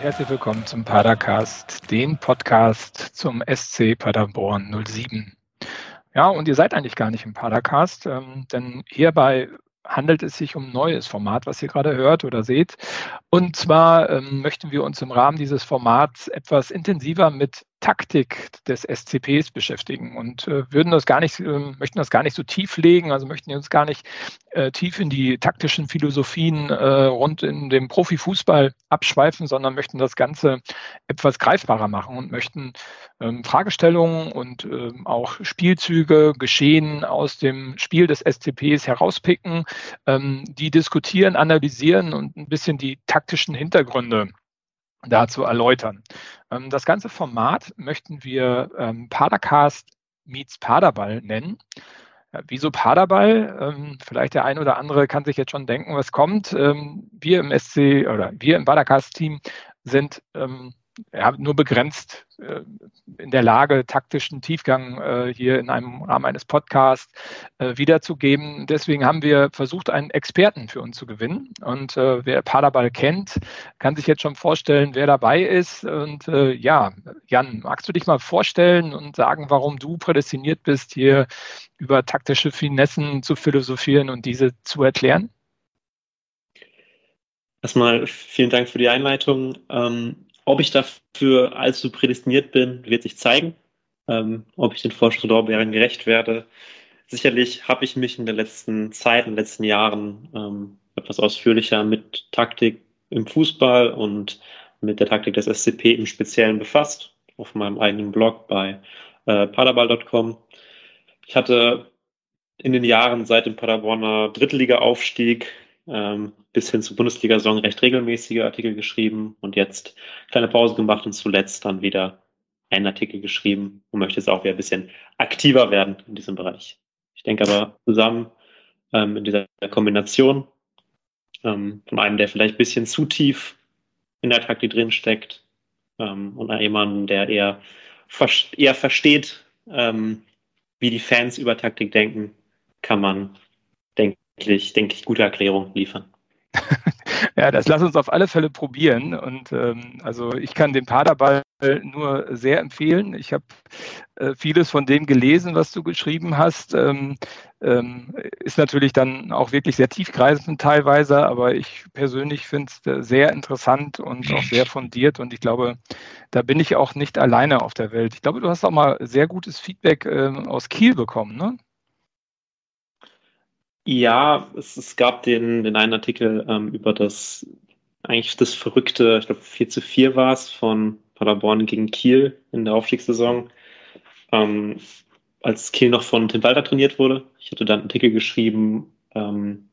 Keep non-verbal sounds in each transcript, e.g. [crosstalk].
herzlich willkommen zum Padercast, dem Podcast zum SC Paderborn 07. Ja, und ihr seid eigentlich gar nicht im Padercast, ähm, denn hierbei handelt es sich um ein neues Format, was ihr gerade hört oder seht. Und zwar ähm, möchten wir uns im Rahmen dieses Formats etwas intensiver mit Taktik des SCPs beschäftigen und äh, würden das gar nicht, äh, möchten das gar nicht so tief legen, also möchten uns gar nicht äh, tief in die taktischen Philosophien äh, rund in dem Profifußball abschweifen, sondern möchten das Ganze etwas greifbarer machen und möchten ähm, Fragestellungen und ähm, auch Spielzüge, Geschehen aus dem Spiel des SCPs herauspicken, ähm, die diskutieren, analysieren und ein bisschen die taktischen Hintergründe dazu erläutern. Ähm, das ganze Format möchten wir ähm, Padercast meets Paderball nennen. wieso Paderball? Ähm, vielleicht der ein oder andere kann sich jetzt schon denken, was kommt. wir im SC oder wir im Padercast-Team sind ja, nur begrenzt äh, in der Lage, taktischen Tiefgang äh, hier in einem Rahmen eines Podcasts äh, wiederzugeben. Deswegen haben wir versucht, einen Experten für uns zu gewinnen. Und äh, wer Paderball kennt, kann sich jetzt schon vorstellen, wer dabei ist. Und äh, ja, Jan, magst du dich mal vorstellen und sagen, warum du prädestiniert bist, hier über taktische Finessen zu philosophieren und diese zu erklären? Erstmal vielen Dank für die Einleitung. Ähm, ob ich dafür allzu prädestiniert bin, wird sich zeigen. Ähm, ob ich den Vorschusslorbeeren gerecht werde. Sicherlich habe ich mich in der letzten Zeit, in den letzten Jahren ähm, etwas ausführlicher mit Taktik im Fußball und mit der Taktik des SCP im Speziellen befasst, auf meinem eigenen Blog bei äh, paderball.com. Ich hatte in den Jahren seit dem Paderborner Drittliga-Aufstieg ähm, bis hin zur Bundesliga-Saison recht regelmäßige Artikel geschrieben und jetzt kleine Pause gemacht und zuletzt dann wieder einen Artikel geschrieben und möchte jetzt auch wieder ein bisschen aktiver werden in diesem Bereich. Ich denke aber zusammen ähm, in dieser Kombination ähm, von einem, der vielleicht ein bisschen zu tief in der Taktik drin steckt ähm, und jemandem, der eher, eher versteht, ähm, wie die Fans über Taktik denken, kann man, denke ich, denke ich, gute Erklärung liefern. [laughs] Ja, das lass uns auf alle Fälle probieren. Und ähm, also ich kann den Paderball nur sehr empfehlen. Ich habe äh, vieles von dem gelesen, was du geschrieben hast. Ähm, ähm, ist natürlich dann auch wirklich sehr tiefgreifend teilweise, aber ich persönlich finde es äh, sehr interessant und auch sehr fundiert. Und ich glaube, da bin ich auch nicht alleine auf der Welt. Ich glaube, du hast auch mal sehr gutes Feedback äh, aus Kiel bekommen, ne? Ja, es, es gab den, den einen Artikel ähm, über das, eigentlich das verrückte, ich glaube 4 zu 4 war es, von Paderborn gegen Kiel in der Aufstiegssaison, ähm, als Kiel noch von Tim Walter trainiert wurde. Ich hatte dann einen Artikel geschrieben ähm,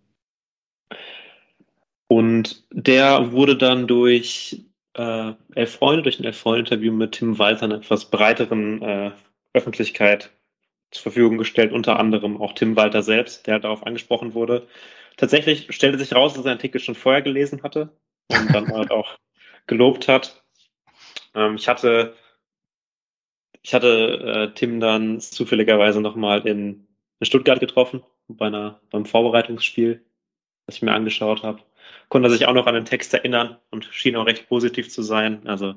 und der wurde dann durch äh, Elf Freunde, durch ein Elf Freunde-Interview mit Tim Walter einer etwas breiteren äh, Öffentlichkeit zur Verfügung gestellt, unter anderem auch Tim Walter selbst, der darauf angesprochen wurde. Tatsächlich stellte sich raus, dass er den Artikel schon vorher gelesen hatte und dann [laughs] halt auch gelobt hat. Ähm, ich hatte, ich hatte äh, Tim dann zufälligerweise nochmal in, in Stuttgart getroffen, bei einer, beim Vorbereitungsspiel, das ich mir angeschaut habe. Konnte sich auch noch an den Text erinnern und schien auch recht positiv zu sein. Also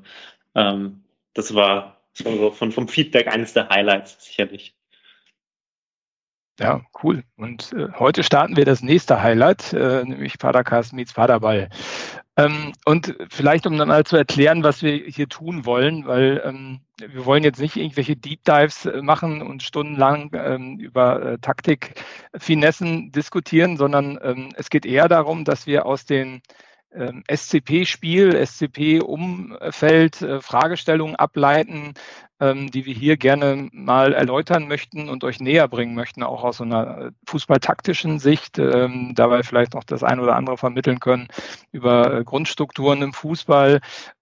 ähm, das war so von, vom Feedback eines der Highlights sicherlich. Ja, cool. Und äh, heute starten wir das nächste Highlight, äh, nämlich Padercast meets Paderball. Ähm, und vielleicht, um dann mal zu erklären, was wir hier tun wollen, weil ähm, wir wollen jetzt nicht irgendwelche Deep Dives äh, machen und stundenlang ähm, über äh, Taktik-Finessen diskutieren, sondern ähm, es geht eher darum, dass wir aus den ähm, SCP-Spiel, SCP-Umfeld, äh, Fragestellungen ableiten, die wir hier gerne mal erläutern möchten und euch näher bringen möchten, auch aus so einer fußballtaktischen Sicht, ähm, dabei vielleicht noch das ein oder andere vermitteln können über äh, Grundstrukturen im Fußball,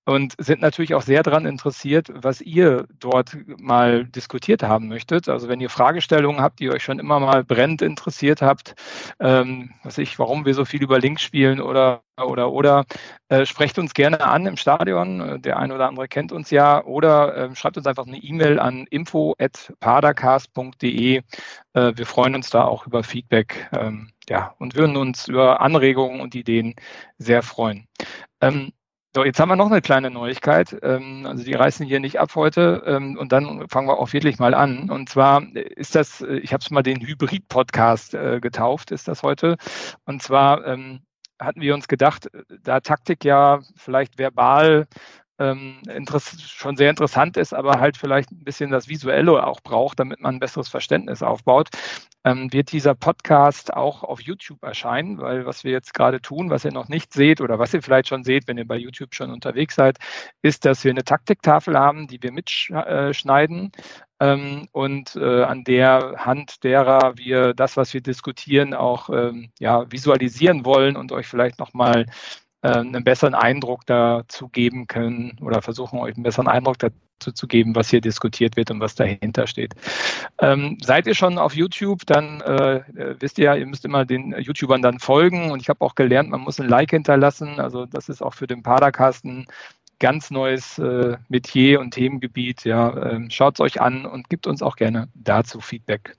und sind natürlich auch sehr daran interessiert, was ihr dort mal diskutiert haben möchtet. Also wenn ihr Fragestellungen habt, die euch schon immer mal brennend interessiert habt, ähm, was ich, warum wir so viel über Links spielen oder oder oder äh, sprecht uns gerne an im Stadion. Der eine oder andere kennt uns ja oder äh, schreibt uns einfach eine E-Mail an info@padercast.de. Äh, wir freuen uns da auch über Feedback. Ähm, ja, und würden uns über Anregungen und Ideen sehr freuen. Ähm, So, jetzt haben wir noch eine kleine Neuigkeit. Ähm, also die reißen hier nicht ab heute ähm, und dann fangen wir auch wirklich mal an. Und zwar ist das, äh, ich habe es mal den Hybrid-Podcast äh, getauft, ist das heute. Und zwar ähm, hatten wir uns gedacht, da Taktik ja vielleicht verbal ähm, schon sehr interessant ist, aber halt vielleicht ein bisschen das Visuelle auch braucht, damit man ein besseres Verständnis aufbaut, ähm, wird dieser Podcast auch auf YouTube erscheinen, weil was wir jetzt gerade tun, was ihr noch nicht seht oder was ihr vielleicht schon seht, wenn ihr bei YouTube schon unterwegs seid, ist, dass wir eine Taktiktafel haben, die wir mitschneiden ähm, und äh, an der Hand derer wir das, was wir diskutieren, auch ähm, ja, visualisieren wollen und euch vielleicht nochmal einen besseren Eindruck dazu geben können oder versuchen euch einen besseren Eindruck dazu zu geben, was hier diskutiert wird und was dahinter steht. Ähm, seid ihr schon auf YouTube, dann äh, wisst ihr ja, ihr müsst immer den YouTubern dann folgen und ich habe auch gelernt, man muss ein Like hinterlassen. Also das ist auch für den Padercast ein ganz neues äh, Metier und Themengebiet. Ja, ähm, schaut es euch an und gibt uns auch gerne dazu Feedback.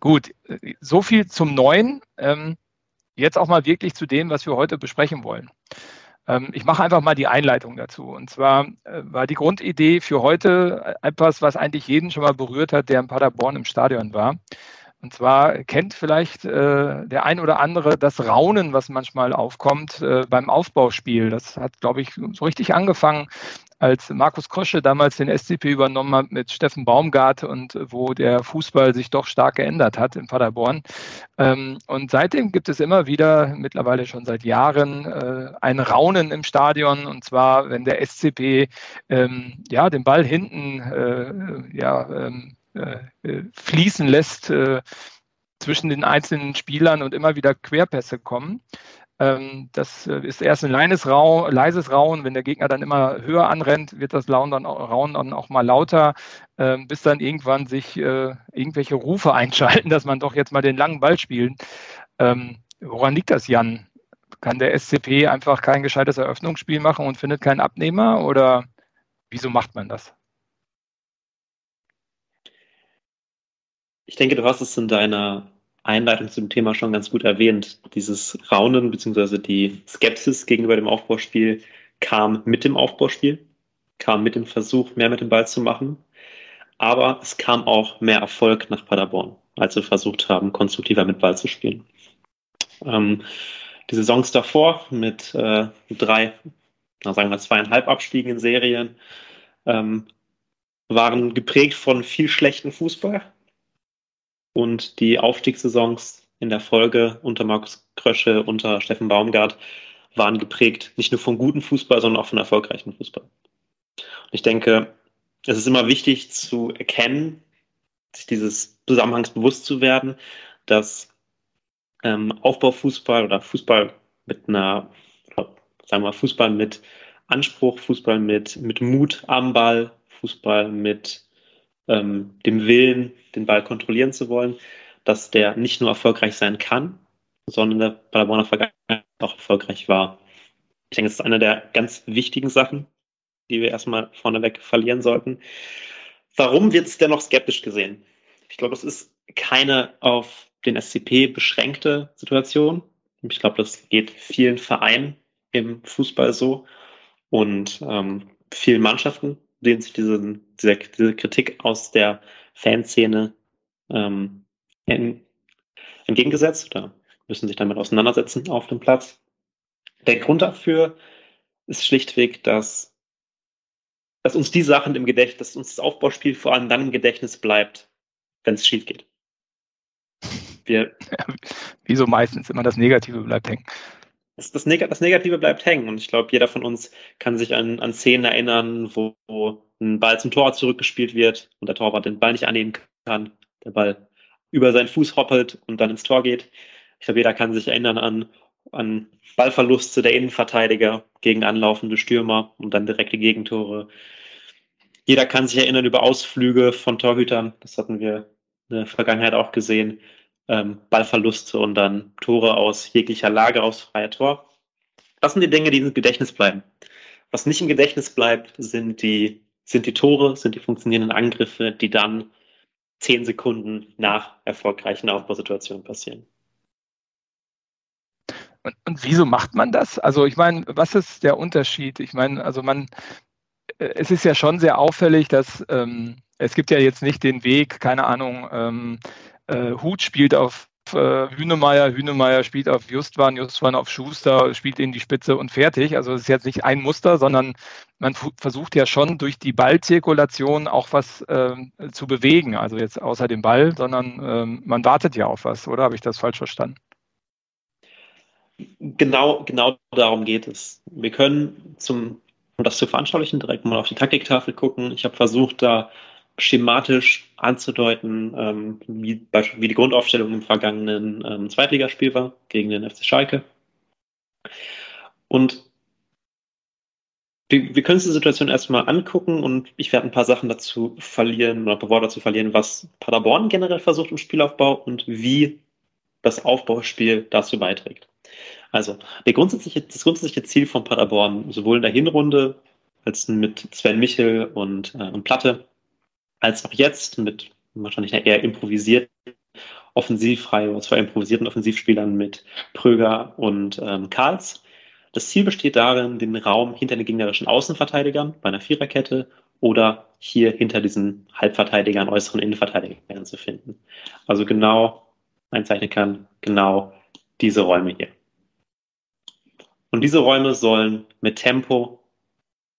Gut, äh, so viel zum Neuen. Ähm, jetzt auch mal wirklich zu dem, was wir heute besprechen wollen. Ähm, ich mache einfach mal die Einleitung dazu. Und zwar äh, war die Grundidee für heute etwas, was eigentlich jeden schon mal berührt hat, der in Paderborn im Stadion war. Und zwar kennt vielleicht äh, der ein oder andere das Raunen, was manchmal aufkommt äh, beim Aufbauspiel. Das hat, glaube ich, so richtig angefangen, als Markus Krosche damals den SCP übernommen hat mit Steffen Baumgart und wo der Fußball sich doch stark geändert hat in Paderborn. Ähm, und seitdem gibt es immer wieder, mittlerweile schon seit Jahren, äh, ein Raunen im Stadion. Und zwar, wenn der SCP ähm, ja, den Ball hinten äh, ja, ähm, äh, äh, fließen lässt äh, zwischen den einzelnen Spielern und immer wieder Querpässe kommen. Ähm, das ist erst ein leises, Rau leises Rauen. Wenn der Gegner dann immer höher anrennt, wird das Rauen dann auch mal lauter, ähm, bis dann irgendwann sich irgendwelche Rufe [laughs] einschalten, dass man doch jetzt mal den langen Ball spielen. Ähm, woran liegt das, Jan? Kann der SCP einfach kein gescheites Eröffnungsspiel machen und findet keinen Abnehmer? Oder wieso macht man das? Ich denke, du hast es in deiner Einleitung zum Thema schon ganz gut erwähnt. Dieses Raunen bzw. die Skepsis gegenüber dem Aufbauspiel kam mit dem Aufbauspiel, kam mit dem Versuch, mehr mit dem Ball zu machen. Aber es kam auch mehr Erfolg nach Paderborn, als wir versucht haben, konstruktiver mit Ball zu spielen. Ähm, die Saisons davor mit äh, drei, na sagen wir zweieinhalb Abstiegen in Serien, ähm, waren geprägt von viel schlechten Fußball, und die Aufstiegssaisons in der Folge unter Markus Krösche, unter Steffen Baumgart waren geprägt nicht nur von gutem Fußball, sondern auch von erfolgreichem Fußball. Und ich denke, es ist immer wichtig zu erkennen, sich dieses Zusammenhangs bewusst zu werden, dass ähm, Aufbaufußball oder Fußball mit einer, sagen wir Fußball mit Anspruch, Fußball mit, mit Mut am Ball, Fußball mit ähm, dem Willen, den Ball kontrollieren zu wollen, dass der nicht nur erfolgreich sein kann, sondern der Paderborner Vergangenheit auch erfolgreich war. Ich denke, das ist eine der ganz wichtigen Sachen, die wir erstmal vorneweg verlieren sollten. Warum wird es dennoch skeptisch gesehen? Ich glaube, es ist keine auf den SCP beschränkte Situation. Ich glaube, das geht vielen Vereinen im Fußball so und ähm, vielen Mannschaften denen sich diese, diese, diese Kritik aus der Fanszene ähm, entgegengesetzt oder müssen sich damit auseinandersetzen auf dem Platz. Der Grund dafür ist schlichtweg, dass, dass uns die Sachen im Gedächtnis, dass uns das Aufbauspiel vor allem dann im Gedächtnis bleibt, wenn es schief geht. Wir, [laughs] ja, wie so meistens immer das Negative bleibt hängen das, das, Neg das, Negative bleibt hängen. Und ich glaube, jeder von uns kann sich an, an Szenen erinnern, wo, wo ein Ball zum Tor zurückgespielt wird und der Torwart den Ball nicht annehmen kann, der Ball über seinen Fuß hoppelt und dann ins Tor geht. Ich glaube, jeder kann sich erinnern an, an Ballverluste der Innenverteidiger gegen anlaufende Stürmer und dann direkte Gegentore. Jeder kann sich erinnern über Ausflüge von Torhütern. Das hatten wir in der Vergangenheit auch gesehen ähm, Ballverluste und dann Tore aus jeglicher Lage aufs freie Tor. Das sind die Dinge, die im Gedächtnis bleiben. Was nicht im Gedächtnis bleibt, sind die, sind die Tore, sind die funktionierenden Angriffe, die dann zehn Sekunden nach erfolgreichen Aufbausituationen passieren. Und, und wieso macht man das? Also ich meine, was ist der Unterschied? Ich meine, also man, äh, es ist ja schon sehr auffällig, dass ähm, es gibt ja jetzt nicht den Weg, keine Ahnung, ähm, äh, Hut spielt auf äh, Hünemeyer, Hünemeyer spielt auf Justwan, Justwan auf Schuster, spielt in die Spitze und fertig. Also es ist jetzt nicht ein Muster, sondern man versucht ja schon durch die Ballzirkulation auch was äh, zu bewegen. Also jetzt außer dem Ball, sondern ähm, man wartet ja auf was, oder habe ich das falsch verstanden? Genau, genau darum geht es. Wir können zum, um das zu veranschaulichen, direkt mal auf die Taktiktafel gucken. Ich habe versucht, da schematisch anzudeuten, ähm, wie, wie die Grundaufstellung im vergangenen ähm, Zweitligaspiel war gegen den FC Schalke. Und wir, wir können uns die Situation erstmal angucken und ich werde ein paar Sachen dazu verlieren oder ein paar Worte dazu verlieren, was Paderborn generell versucht im Spielaufbau und wie das Aufbauspiel dazu beiträgt. Also grundsätzliche, das grundsätzliche Ziel von Paderborn, sowohl in der Hinrunde als mit Sven Michel und, äh, und Platte, als auch jetzt mit wahrscheinlich eher improvisierten Offensivreihe oder zwei improvisierten Offensivspielern mit Pröger und ähm, Karls. Das Ziel besteht darin, den Raum hinter den gegnerischen Außenverteidigern bei einer Viererkette oder hier hinter diesen Halbverteidigern, äußeren Innenverteidigern zu finden. Also genau einzeichnen kann, genau diese Räume hier. Und diese Räume sollen mit Tempo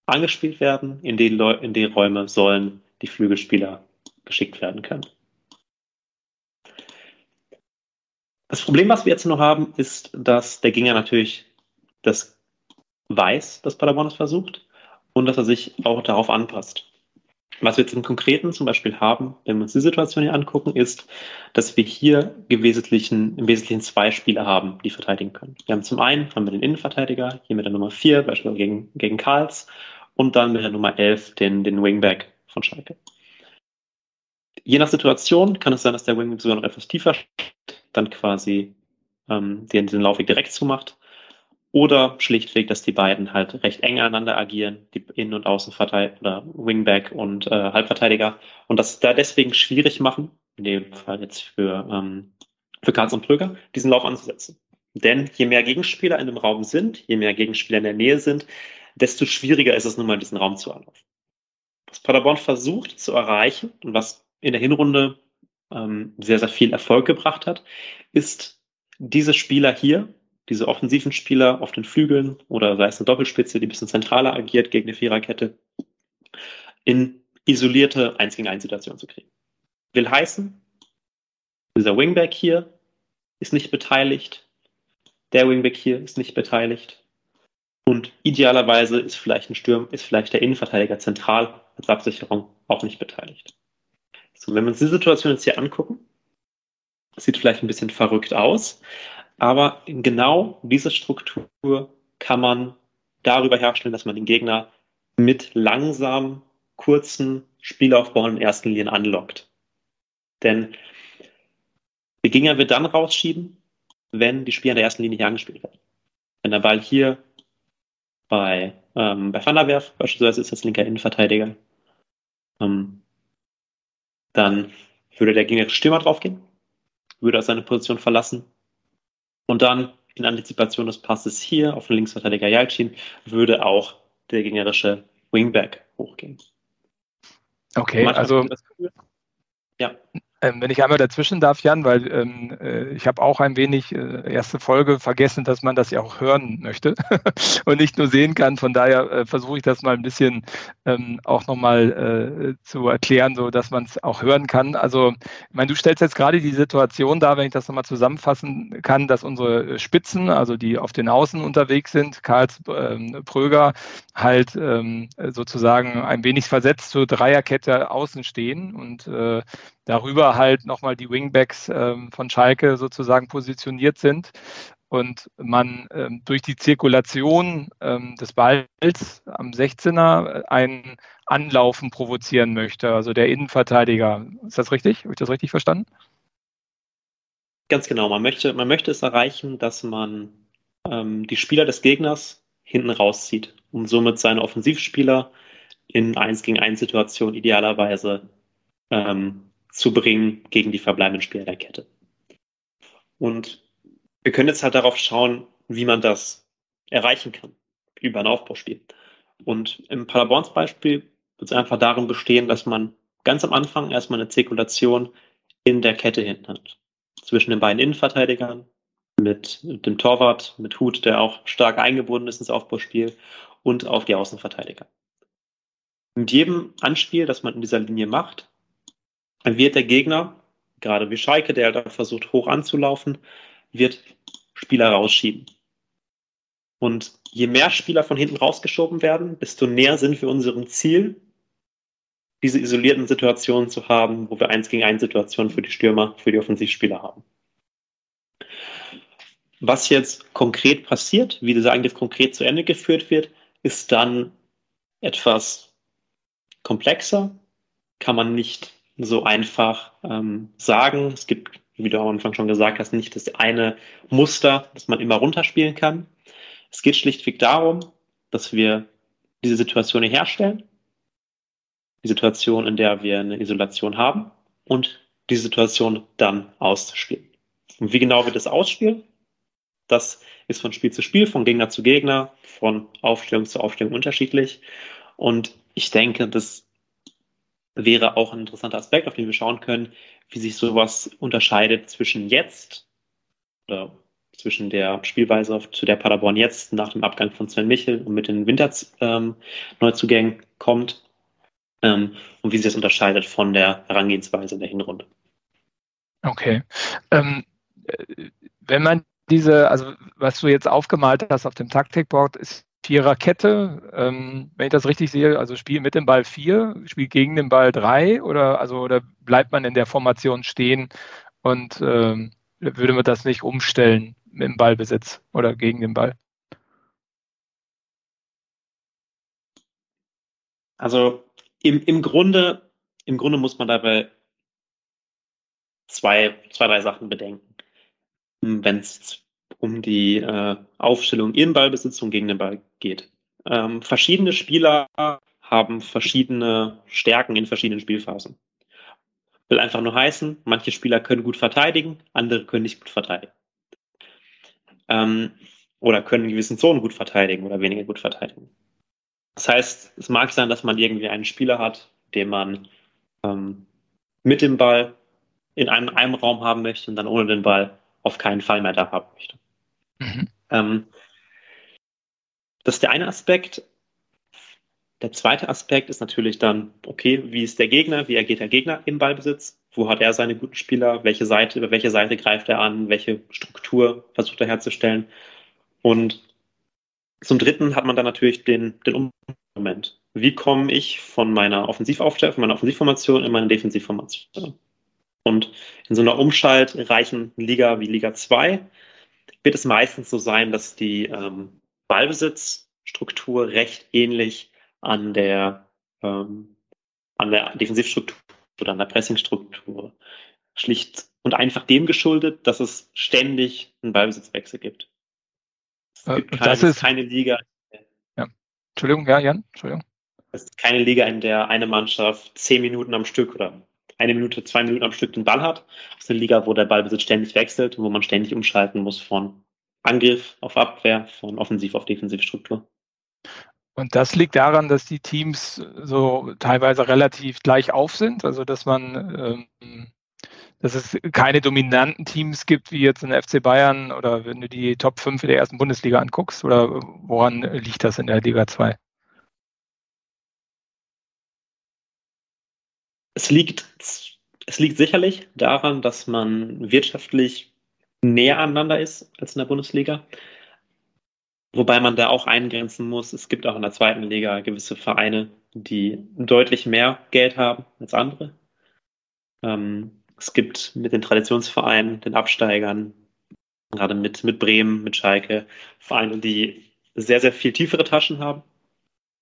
angespielt werden, in die Räume sollen die Flügelspieler geschickt werden können. Das Problem, was wir jetzt noch haben, ist, dass der Gegner natürlich das weiß, dass Paderborn es versucht und dass er sich auch darauf anpasst. Was wir jetzt im Konkreten zum Beispiel haben, wenn wir uns die Situation hier angucken, ist, dass wir hier im Wesentlichen, im Wesentlichen zwei Spieler haben, die verteidigen können. Wir haben zum einen haben wir den Innenverteidiger, hier mit der Nummer 4, beispielsweise gegen, gegen Karls, und dann mit der Nummer 11 den, den Wingback von Schalke. Je nach Situation kann es sein, dass der Wingback sogar noch etwas tiefer dann quasi ähm, den, Laufweg direkt zumacht. Oder schlichtweg, dass die beiden halt recht eng aneinander agieren, die Innen- und Außenverteidiger oder Wingback und äh, Halbverteidiger. Und das da deswegen schwierig machen, in dem Fall jetzt für, ähm, für Karls und Pröger, diesen Lauf anzusetzen. Denn je mehr Gegenspieler in einem Raum sind, je mehr Gegenspieler in der Nähe sind, desto schwieriger ist es nun mal, diesen Raum zu erlaufen was Paderborn versucht zu erreichen und was in der Hinrunde ähm, sehr, sehr viel Erfolg gebracht hat, ist diese Spieler hier, diese offensiven Spieler auf den Flügeln oder sei es eine Doppelspitze, die ein bisschen zentraler agiert gegen eine Viererkette, in isolierte 1 gegen 1 Situationen zu kriegen. Will heißen, dieser Wingback hier ist nicht beteiligt, der Wingback hier ist nicht beteiligt, und idealerweise ist vielleicht ein Sturm, ist vielleicht der Innenverteidiger zentral als Absicherung auch nicht beteiligt. So, wenn wir uns die Situation jetzt hier angucken, sieht vielleicht ein bisschen verrückt aus, aber genau diese Struktur kann man darüber herstellen, dass man den Gegner mit langsam kurzen Spielaufbauen in ersten Linien anlockt. Denn der Gegner wird dann rausschieben, wenn die Spieler in der ersten Linie hier angespielt werden. Wenn der Ball hier bei, ähm, bei Van der Werf beispielsweise ist das linker Innenverteidiger. Ähm, dann würde der gegnerische Stürmer draufgehen, würde seine Position verlassen und dann in Antizipation des Passes hier auf den Linksverteidiger Jalcin würde auch der gegnerische Wingback hochgehen. Okay, also ja. Ähm, wenn ich einmal dazwischen darf, Jan, weil ähm, äh, ich habe auch ein wenig äh, erste Folge vergessen, dass man das ja auch hören möchte [laughs] und nicht nur sehen kann. Von daher äh, versuche ich das mal ein bisschen ähm, auch nochmal äh, zu erklären, so dass man es auch hören kann. Also, ich meine, du stellst jetzt gerade die Situation dar, wenn ich das nochmal zusammenfassen kann, dass unsere Spitzen, also die auf den Außen unterwegs sind, Karls ähm, Pröger, halt ähm, sozusagen ein wenig versetzt zur Dreierkette außen stehen und äh, darüber halt nochmal die Wingbacks ähm, von Schalke sozusagen positioniert sind und man ähm, durch die Zirkulation ähm, des Balls am 16er ein Anlaufen provozieren möchte, also der Innenverteidiger. Ist das richtig? Habe ich das richtig verstanden? Ganz genau. Man möchte, man möchte es erreichen, dass man ähm, die Spieler des Gegners hinten rauszieht, um somit seine Offensivspieler in 1 gegen 1 Situationen idealerweise ähm, zu bringen gegen die verbleibenden Spieler der Kette. Und wir können jetzt halt darauf schauen, wie man das erreichen kann über ein Aufbauspiel. Und im Paderborns Beispiel wird es einfach darin bestehen, dass man ganz am Anfang erstmal eine Zirkulation in der Kette hinten hat. Zwischen den beiden Innenverteidigern, mit dem Torwart, mit Hut, der auch stark eingebunden ist ins Aufbauspiel und auf die Außenverteidiger. Mit jedem Anspiel, das man in dieser Linie macht, wird der Gegner, gerade wie Schalke, der da versucht hoch anzulaufen, wird Spieler rausschieben. Und je mehr Spieler von hinten rausgeschoben werden, desto näher sind wir unserem Ziel, diese isolierten Situationen zu haben, wo wir eins gegen eins Situationen für die Stürmer, für die Offensivspieler haben. Was jetzt konkret passiert, wie dieser Angriff konkret zu Ende geführt wird, ist dann etwas komplexer, kann man nicht so einfach ähm, sagen. Es gibt, wie du am Anfang schon gesagt hast, nicht das eine Muster, das man immer runterspielen kann. Es geht schlichtweg darum, dass wir diese Situation herstellen, die Situation, in der wir eine Isolation haben und die Situation dann auszuspielen. Und wie genau wir das ausspielen, das ist von Spiel zu Spiel, von Gegner zu Gegner, von Aufstellung zu Aufstellung unterschiedlich. Und ich denke, das wäre auch ein interessanter Aspekt, auf den wir schauen können, wie sich sowas unterscheidet zwischen jetzt oder zwischen der Spielweise, zu der Paderborn jetzt nach dem Abgang von Sven Michel und mit den Winterneuzugängen ähm, kommt ähm, und wie sich das unterscheidet von der Herangehensweise in der Hinrunde. Okay. Ähm, äh, wenn man diese, also was du jetzt aufgemalt hast auf dem Taktikboard, ist Viererkette. Ähm, wenn ich das richtig sehe, also Spiel mit dem Ball vier, Spiel gegen den Ball drei oder also oder bleibt man in der Formation stehen und ähm, würde man das nicht umstellen dem Ballbesitz oder gegen den Ball? Also im, im Grunde, im Grunde muss man dabei zwei, zwei, drei Sachen bedenken. Wenn es um die äh, Aufstellung in Ballbesitz und gegen den Ball geht. Ähm, verschiedene Spieler haben verschiedene Stärken in verschiedenen Spielphasen. Will einfach nur heißen, manche Spieler können gut verteidigen, andere können nicht gut verteidigen. Ähm, oder können in gewissen Zonen gut verteidigen oder weniger gut verteidigen. Das heißt, es mag sein, dass man irgendwie einen Spieler hat, den man ähm, mit dem Ball in einem, einem Raum haben möchte und dann ohne den Ball auf keinen Fall mehr da haben möchte. Mhm. Ähm, das ist der eine Aspekt. Der zweite Aspekt ist natürlich dann, okay, wie ist der Gegner, wie agiert der Gegner im Ballbesitz? Wo hat er seine guten Spieler? Welche Seite, über welche Seite greift er an? Welche Struktur versucht er herzustellen? Und zum dritten hat man dann natürlich den, den Moment. Wie komme ich von meiner Offensivaufstellung, von meiner Offensivformation in meine Defensivformation? Und in so einer umschaltreichen Liga wie Liga 2 wird es meistens so sein, dass die ähm, Ballbesitzstruktur recht ähnlich an der, ähm, an der Defensivstruktur oder an der Pressingstruktur schlicht und einfach dem geschuldet, dass es ständig einen Ballbesitzwechsel gibt. Es gibt keine, das ist keine Liga. Ja. Entschuldigung, ja, Jan, Entschuldigung. Es ist keine Liga, in der eine Mannschaft zehn Minuten am Stück oder eine Minute, zwei Minuten am Stück den Ball hat. Das ist eine Liga, wo der Ballbesitz ständig wechselt und wo man ständig umschalten muss von Angriff auf Abwehr, von Offensiv auf Defensivstruktur. Und das liegt daran, dass die Teams so teilweise relativ gleich auf sind, also dass man, ähm, dass es keine dominanten Teams gibt, wie jetzt in der FC Bayern oder wenn du die Top 5 der ersten Bundesliga anguckst, oder woran liegt das in der Liga 2? Es liegt, es liegt sicherlich daran, dass man wirtschaftlich näher aneinander ist als in der Bundesliga. Wobei man da auch eingrenzen muss, es gibt auch in der zweiten Liga gewisse Vereine, die deutlich mehr Geld haben als andere. Ähm, es gibt mit den Traditionsvereinen, den Absteigern, gerade mit, mit Bremen, mit Schalke, Vereine, die sehr, sehr viel tiefere Taschen haben,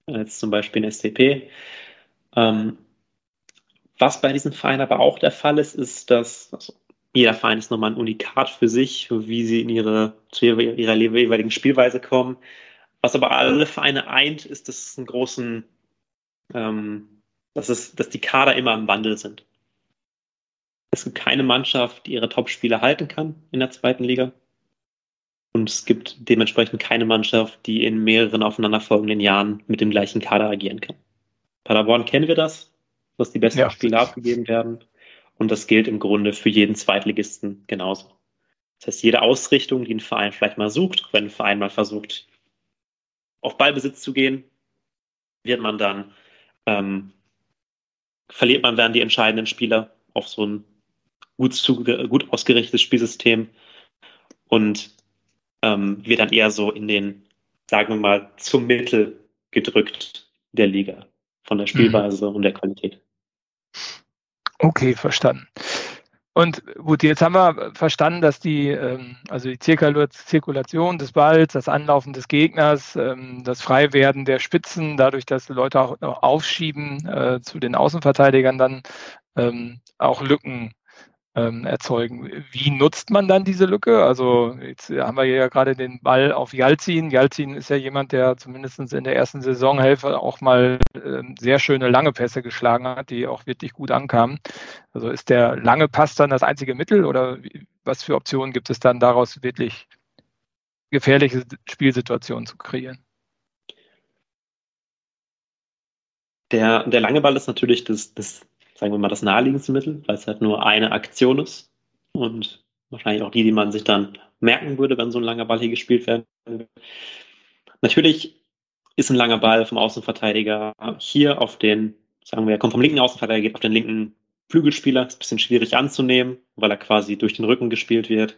als zum Beispiel ein STP. Ähm, was bei diesen Vereinen aber auch der Fall ist, ist, dass also jeder Verein ist nochmal ein Unikat für sich, wie sie in ihre, zu ihrer, ihrer jeweiligen Spielweise kommen. Was aber alle Vereine eint, ist, dass es einen großen, ähm, dass, es, dass die Kader immer im Wandel sind. Es gibt keine Mannschaft, die ihre Top-Spieler halten kann in der zweiten Liga. Und es gibt dementsprechend keine Mannschaft, die in mehreren aufeinanderfolgenden Jahren mit dem gleichen Kader agieren kann. Paderborn kennen wir das, dass die besten ja. Spieler abgegeben werden. Und das gilt im Grunde für jeden Zweitligisten genauso. Das heißt, jede Ausrichtung, die ein Verein vielleicht mal sucht, wenn ein Verein mal versucht, auf Ballbesitz zu gehen, wird man dann, ähm, verliert man dann die entscheidenden Spieler auf so ein gut, zu, gut ausgerichtetes Spielsystem und ähm, wird dann eher so in den, sagen wir mal, zum Mittel gedrückt der Liga von der Spielweise mhm. und der Qualität. Okay, verstanden. Und gut, jetzt haben wir verstanden, dass die, ähm, also die Zirkulation des Balls, das Anlaufen des Gegners, ähm, das Freiwerden der Spitzen, dadurch, dass Leute auch aufschieben äh, zu den Außenverteidigern, dann ähm, auch Lücken ähm, erzeugen. Wie nutzt man dann diese Lücke? Also jetzt haben wir ja gerade den Ball auf Jalzin. Jalzin ist ja jemand, der zumindest in der ersten Saisonhälfte auch mal äh, sehr schöne lange Pässe geschlagen hat, die auch wirklich gut ankamen. Also ist der lange Pass dann das einzige Mittel oder was für Optionen gibt es dann daraus wirklich gefährliche Spielsituationen zu kreieren? Der, der lange Ball ist natürlich das, das sagen wir mal, das naheliegendste Mittel, weil es halt nur eine Aktion ist und wahrscheinlich auch die, die man sich dann merken würde, wenn so ein langer Ball hier gespielt werden würde. Natürlich ist ein langer Ball vom Außenverteidiger hier auf den, sagen wir, er kommt vom linken Außenverteidiger, geht auf den linken Flügelspieler, ist ein bisschen schwierig anzunehmen, weil er quasi durch den Rücken gespielt wird.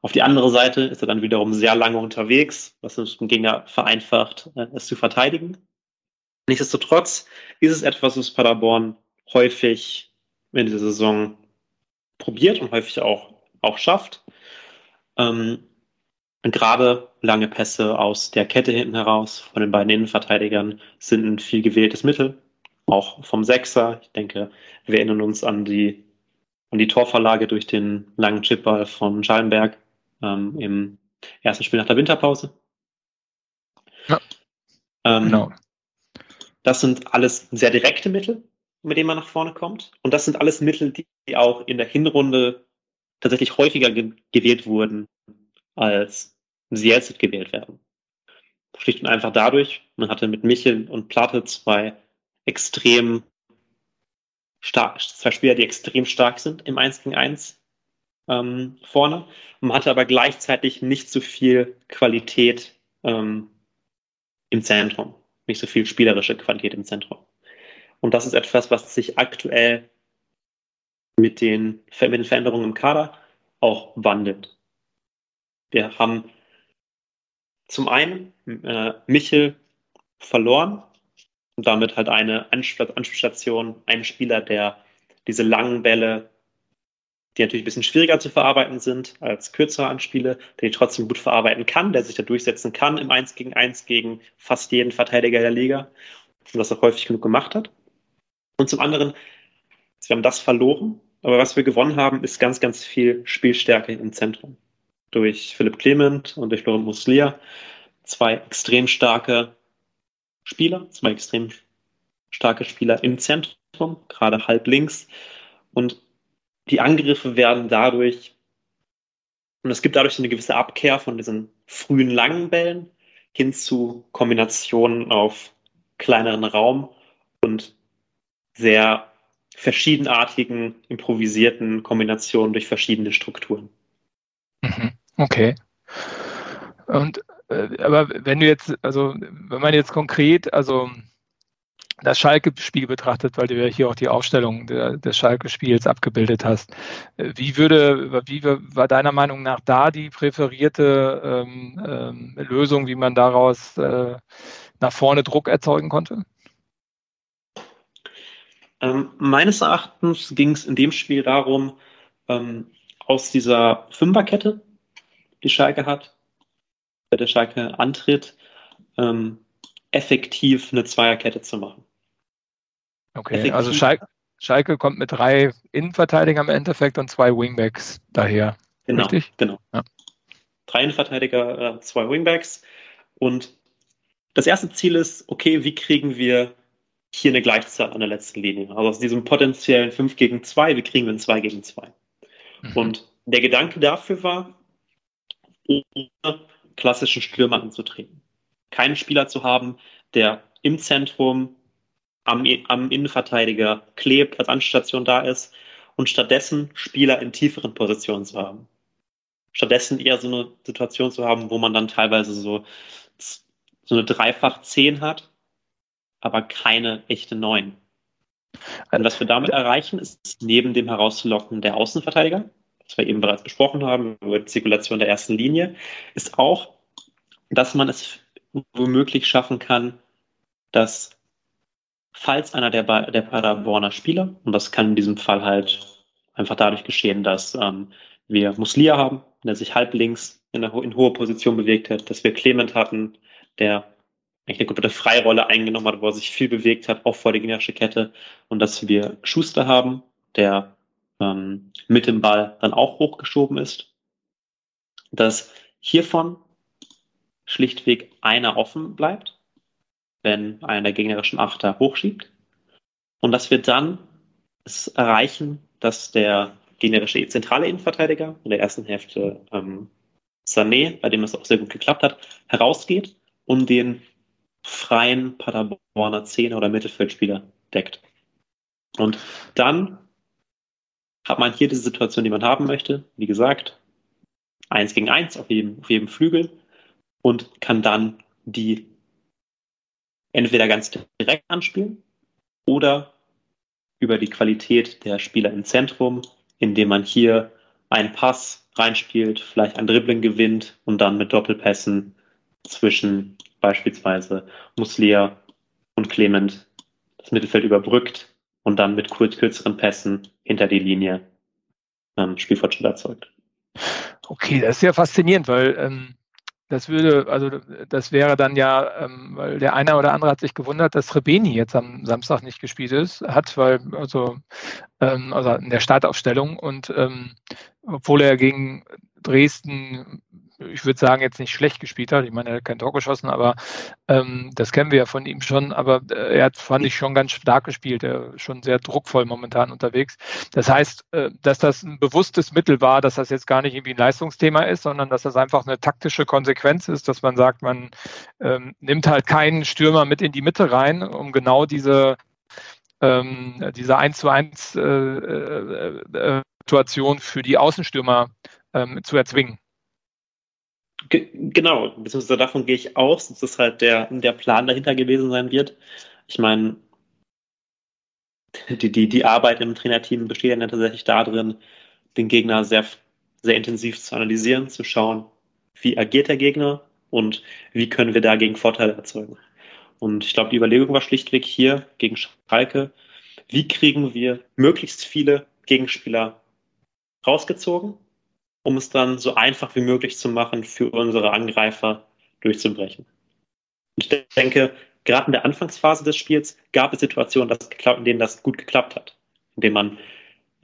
Auf die andere Seite ist er dann wiederum sehr lange unterwegs, was es dem Gegner vereinfacht, äh, es zu verteidigen. Nichtsdestotrotz ist es etwas, was Paderborn häufig in dieser Saison probiert und häufig auch, auch schafft. Ähm, gerade lange Pässe aus der Kette hinten heraus von den beiden Innenverteidigern sind ein viel gewähltes Mittel, auch vom Sechser. Ich denke, wir erinnern uns an die, an die Torverlage durch den langen Chipball von Schallenberg ähm, im ersten Spiel nach der Winterpause. Ja. Ähm, genau. Das sind alles sehr direkte Mittel, mit denen man nach vorne kommt. Und das sind alles Mittel, die auch in der Hinrunde tatsächlich häufiger ge gewählt wurden, als sie jetzt gewählt werden. Schlicht und einfach dadurch, man hatte mit Michel und Platte zwei extrem stark, zwei Spieler, die extrem stark sind im 1 gegen 1 ähm, vorne. Man hatte aber gleichzeitig nicht so viel Qualität ähm, im Zentrum, nicht so viel spielerische Qualität im Zentrum. Und das ist etwas, was sich aktuell mit den, mit den Veränderungen im Kader auch wandelt. Wir haben zum einen äh, Michel verloren und damit halt eine Anspielstation, einen Spieler, der diese langen Bälle, die natürlich ein bisschen schwieriger zu verarbeiten sind als kürzere Anspiele, der die trotzdem gut verarbeiten kann, der sich da durchsetzen kann im 1 gegen 1 gegen fast jeden Verteidiger der Liga und das auch häufig genug gemacht hat. Und zum anderen, wir haben das verloren, aber was wir gewonnen haben, ist ganz, ganz viel Spielstärke im Zentrum. Durch Philipp Clement und durch Laurent Muslia. Zwei extrem starke Spieler, zwei extrem starke Spieler im Zentrum, gerade halb links. Und die Angriffe werden dadurch, und es gibt dadurch eine gewisse Abkehr von diesen frühen langen Bällen hin zu Kombinationen auf kleineren Raum und sehr verschiedenartigen, improvisierten Kombinationen durch verschiedene Strukturen. Mhm. Okay. Und äh, aber wenn du jetzt, also wenn man jetzt konkret, also das Schalke-Spiel betrachtet, weil du ja hier auch die Aufstellung der, des Schalke-Spiels abgebildet hast. Äh, wie würde, wie war deiner Meinung nach da die präferierte ähm, ähm, Lösung, wie man daraus äh, nach vorne Druck erzeugen konnte? Ähm, meines Erachtens ging es in dem Spiel darum, ähm, aus dieser Fünferkette, die Schalke hat, bei der Schalke antritt, ähm, effektiv eine Zweierkette zu machen. Okay, effektiv. also Schalke, Schalke kommt mit drei Innenverteidigern im Endeffekt und zwei Wingbacks daher. Genau, Richtig? genau. Ja. Drei Innenverteidiger, äh, zwei Wingbacks. Und das erste Ziel ist, okay, wie kriegen wir hier eine Gleichzahl an der letzten Linie. Also aus diesem potenziellen 5 gegen 2, wie kriegen wir ein 2 gegen 2? Mhm. Und der Gedanke dafür war, ohne klassischen Stürmer anzutreten. Keinen Spieler zu haben, der im Zentrum am, am Innenverteidiger klebt, als Anstation da ist und stattdessen Spieler in tieferen Positionen zu haben. Stattdessen eher so eine Situation zu haben, wo man dann teilweise so, so eine Dreifach-Zehn hat, aber keine echte Neun. Und was wir damit erreichen, ist neben dem Herauszulocken der Außenverteidiger, was wir eben bereits besprochen haben, über die Zirkulation der ersten Linie, ist auch, dass man es womöglich schaffen kann, dass falls einer der, der Paderborner Spieler, und das kann in diesem Fall halt einfach dadurch geschehen, dass ähm, wir Muslia haben, der sich halblinks in, eine, in hohe Position bewegt hat, dass wir Clement hatten, der eigentlich eine komplette Freirolle eingenommen hat, wo er sich viel bewegt hat, auch vor der gegnerische Kette, und dass wir Schuster haben, der ähm, mit dem Ball dann auch hochgeschoben ist, dass hiervon schlichtweg einer offen bleibt wenn einer der gegnerischen Achter hochschiebt. Und dass wir dann es erreichen, dass der gegnerische zentrale Innenverteidiger in der ersten Hälfte ähm, Sané, bei dem es auch sehr gut geklappt hat, herausgeht und den freien Paderborner Zehner oder Mittelfeldspieler deckt. Und dann hat man hier diese Situation, die man haben möchte. Wie gesagt, eins gegen eins auf jedem, auf jedem Flügel und kann dann die entweder ganz direkt anspielen oder über die Qualität der Spieler im Zentrum, indem man hier einen Pass reinspielt, vielleicht ein Dribbling gewinnt und dann mit Doppelpässen zwischen beispielsweise Muslia und Clement das Mittelfeld überbrückt und dann mit kürzeren Pässen hinter die Linie ähm, Spielfortschritt erzeugt. Okay, das ist ja faszinierend, weil ähm, das würde, also das wäre dann ja, ähm, weil der eine oder andere hat sich gewundert, dass Rebeni jetzt am Samstag nicht gespielt ist, hat, weil, also, ähm, also in der Startaufstellung und ähm, obwohl er gegen Dresden ich würde sagen, jetzt nicht schlecht gespielt hat. Ich meine, er hat kein Tor geschossen, aber ähm, das kennen wir ja von ihm schon. Aber äh, er hat, fand ich, schon ganz stark gespielt. Er ist schon sehr druckvoll momentan unterwegs. Das heißt, äh, dass das ein bewusstes Mittel war, dass das jetzt gar nicht irgendwie ein Leistungsthema ist, sondern dass das einfach eine taktische Konsequenz ist, dass man sagt, man ähm, nimmt halt keinen Stürmer mit in die Mitte rein, um genau diese ähm, diese 1 zu 1 äh, äh, äh, Situation für die Außenstürmer ähm, zu erzwingen. Genau, beziehungsweise davon gehe ich aus, dass das halt der, der Plan dahinter gewesen sein wird. Ich meine, die, die, die Arbeit im Trainerteam besteht ja tatsächlich darin, den Gegner sehr, sehr intensiv zu analysieren, zu schauen, wie agiert der Gegner und wie können wir dagegen Vorteile erzeugen. Und ich glaube, die Überlegung war schlichtweg hier gegen Schalke, wie kriegen wir möglichst viele Gegenspieler rausgezogen um es dann so einfach wie möglich zu machen, für unsere Angreifer durchzubrechen. Ich denke, gerade in der Anfangsphase des Spiels gab es Situationen, in denen das gut geklappt hat, in denen man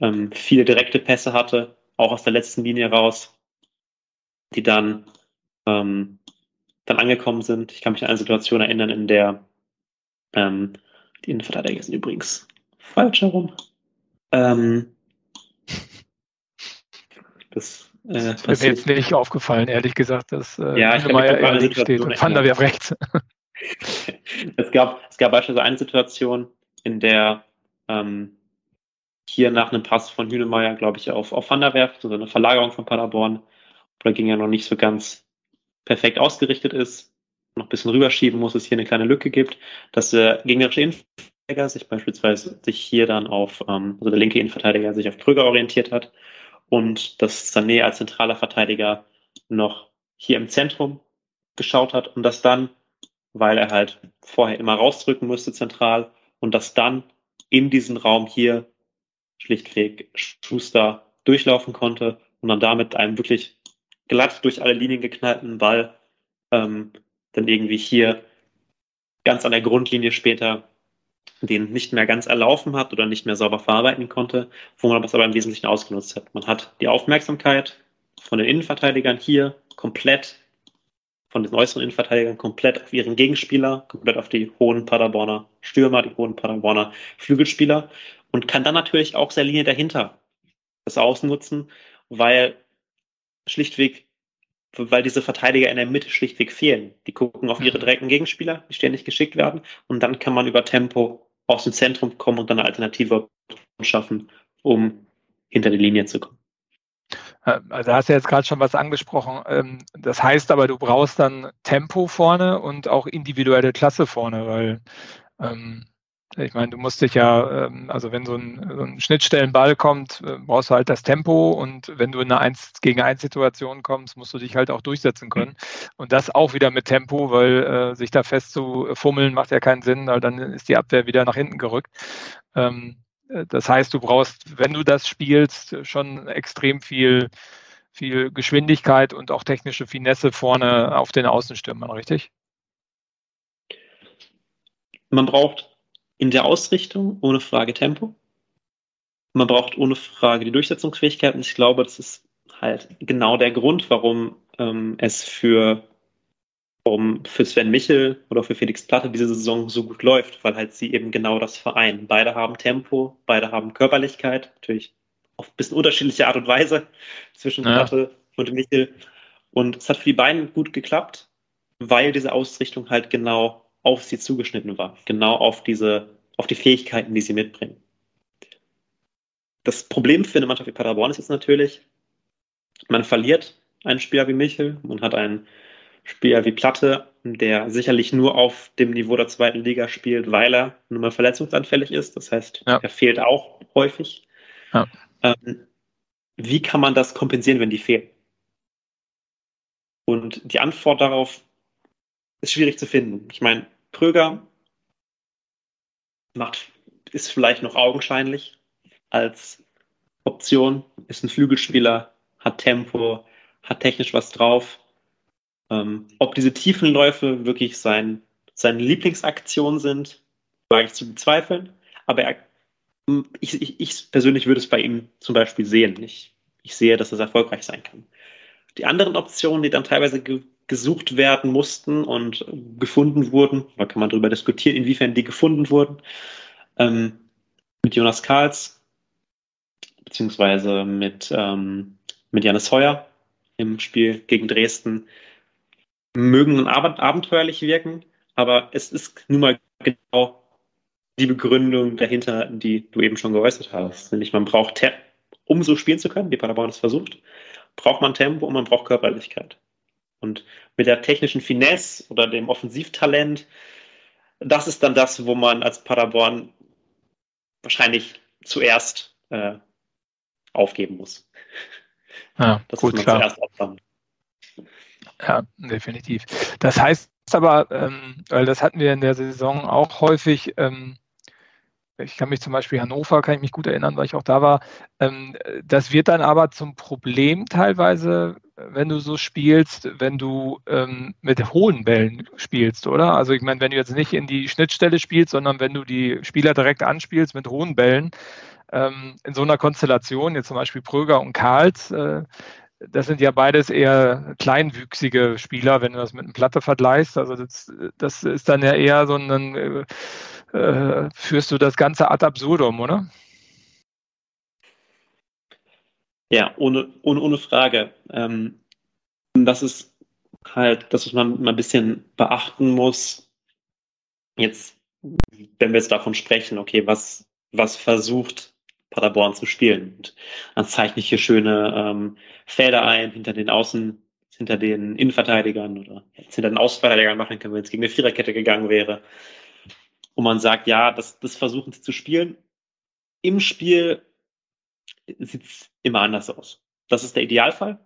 ähm, viele direkte Pässe hatte, auch aus der letzten Linie raus, die dann, ähm, dann angekommen sind. Ich kann mich an eine Situation erinnern, in der ähm, die Innenverteidiger sind übrigens falsch herum. Ähm, das äh, das ist mir jetzt nicht aufgefallen, ehrlich gesagt, dass äh, ja, ich Meier eher links steht und Van der Werf rechts. [laughs] [laughs] es, gab, es gab beispielsweise eine Situation, in der ähm, hier nach einem Pass von Hünemeyer, glaube ich, auf, auf Van der Werf, so eine Verlagerung von Paderborn, wo der Gegner noch nicht so ganz perfekt ausgerichtet ist, noch ein bisschen rüberschieben muss, es hier eine kleine Lücke gibt, dass der gegnerische Innenverteidiger sich beispielsweise sich hier dann auf, ähm, also der linke Innenverteidiger sich auf Krüger orientiert hat und dass Sané als zentraler Verteidiger noch hier im Zentrum geschaut hat und das dann, weil er halt vorher immer rausdrücken musste zentral und das dann in diesen Raum hier schlichtweg Schuster durchlaufen konnte und dann damit einen wirklich glatt durch alle Linien geknallten Ball ähm, dann irgendwie hier ganz an der Grundlinie später den nicht mehr ganz erlaufen hat oder nicht mehr sauber verarbeiten konnte, wo man das aber im Wesentlichen ausgenutzt hat. Man hat die Aufmerksamkeit von den Innenverteidigern hier komplett, von den äußeren Innenverteidigern komplett auf ihren Gegenspieler, komplett auf die hohen Paderborner Stürmer, die hohen Paderborner Flügelspieler und kann dann natürlich auch seine Linie dahinter das ausnutzen, weil schlichtweg weil diese Verteidiger in der Mitte schlichtweg fehlen. Die gucken auf ihre mhm. direkten Gegenspieler, die ständig geschickt werden. Und dann kann man über Tempo aus dem Zentrum kommen und dann eine Alternative schaffen, um hinter die Linie zu kommen. Also hast du jetzt gerade schon was angesprochen. Ähm, das heißt aber, du brauchst dann Tempo vorne und auch individuelle Klasse vorne, weil ähm, ich meine, du musst dich ja, ähm, also wenn so ein, so ein Schnittstellenball kommt, äh, brauchst du halt das Tempo und wenn du in eine 1 gegen 1 Situation kommst, musst du dich halt auch durchsetzen können. Und das auch wieder mit Tempo, weil äh, sich da fest zu fummeln macht ja keinen Sinn, weil dann ist die Abwehr wieder nach hinten gerückt. Ähm, äh, das heißt, du brauchst, wenn du das spielst, schon extrem viel, viel Geschwindigkeit und auch technische Finesse vorne auf den Außenstürmern, richtig? Man braucht in der Ausrichtung ohne Frage Tempo. Man braucht ohne Frage die Durchsetzungsfähigkeit und ich glaube, das ist halt genau der Grund, warum ähm, es für, warum für Sven Michel oder für Felix Platte diese Saison so gut läuft, weil halt sie eben genau das vereinen. Beide haben Tempo, beide haben Körperlichkeit, natürlich auf ein bisschen unterschiedliche Art und Weise zwischen ja. Platte und Michel. Und es hat für die beiden gut geklappt, weil diese Ausrichtung halt genau auf sie zugeschnitten war, genau auf diese, auf die Fähigkeiten, die sie mitbringen. Das Problem für eine Mannschaft wie Paderborn ist jetzt natürlich, man verliert einen Spieler wie Michel, man hat einen Spieler wie Platte, der sicherlich nur auf dem Niveau der zweiten Liga spielt, weil er nun mal verletzungsanfällig ist. Das heißt, ja. er fehlt auch häufig. Ja. Ähm, wie kann man das kompensieren, wenn die fehlen? Und die Antwort darauf ist schwierig zu finden. Ich meine, Kröger macht, ist vielleicht noch augenscheinlich als Option, ist ein Flügelspieler, hat Tempo, hat technisch was drauf. Ähm, ob diese Tiefenläufe wirklich sein, seine Lieblingsaktion sind, wage ich zu bezweifeln. Aber er, ich, ich, ich, persönlich würde es bei ihm zum Beispiel sehen. Ich, ich sehe, dass es erfolgreich sein kann. Die anderen Optionen, die dann teilweise gesucht werden mussten und gefunden wurden. Da kann man darüber diskutieren, inwiefern die gefunden wurden. Ähm, mit Jonas Karls, beziehungsweise mit, ähm, mit Janis Heuer im Spiel gegen Dresden, mögen ab abenteuerlich wirken, aber es ist nun mal genau die Begründung dahinter, die du eben schon geäußert hast. Nämlich man braucht, um so spielen zu können, wie Paderborn es versucht, braucht man Tempo und man braucht Körperlichkeit. Und mit der technischen Finesse oder dem Offensivtalent, das ist dann das, wo man als Paderborn wahrscheinlich zuerst äh, aufgeben muss. Ja, das gut, muss man klar. zuerst aufsammeln. Ja, definitiv. Das heißt aber, ähm, weil das hatten wir in der Saison auch häufig, ähm, ich kann mich zum Beispiel Hannover, kann ich mich gut erinnern, weil ich auch da war. Ähm, das wird dann aber zum Problem teilweise, wenn du so spielst, wenn du ähm, mit hohen Bällen spielst, oder? Also ich meine, wenn du jetzt nicht in die Schnittstelle spielst, sondern wenn du die Spieler direkt anspielst mit hohen Bällen, ähm, in so einer Konstellation, jetzt zum Beispiel Pröger und Karls, äh, das sind ja beides eher kleinwüchsige Spieler, wenn du das mit einem Platte vergleichst. Also das, das ist dann ja eher so ein äh, führst du das Ganze ad absurdum, oder? Ja, ohne, ohne, ohne Frage. Ähm, das ist halt das, was man mal ein bisschen beachten muss. Jetzt, wenn wir jetzt davon sprechen, okay, was, was versucht Paderborn zu spielen? Und dann zeichne ich hier schöne ähm, Felder ein hinter den Außen, hinter den Innenverteidigern oder hinter den Außenverteidigern machen können, wenn es gegen eine Viererkette gegangen wäre wo man sagt, ja, das, das versuchen sie zu spielen. Im Spiel sieht es immer anders aus. Das ist der Idealfall.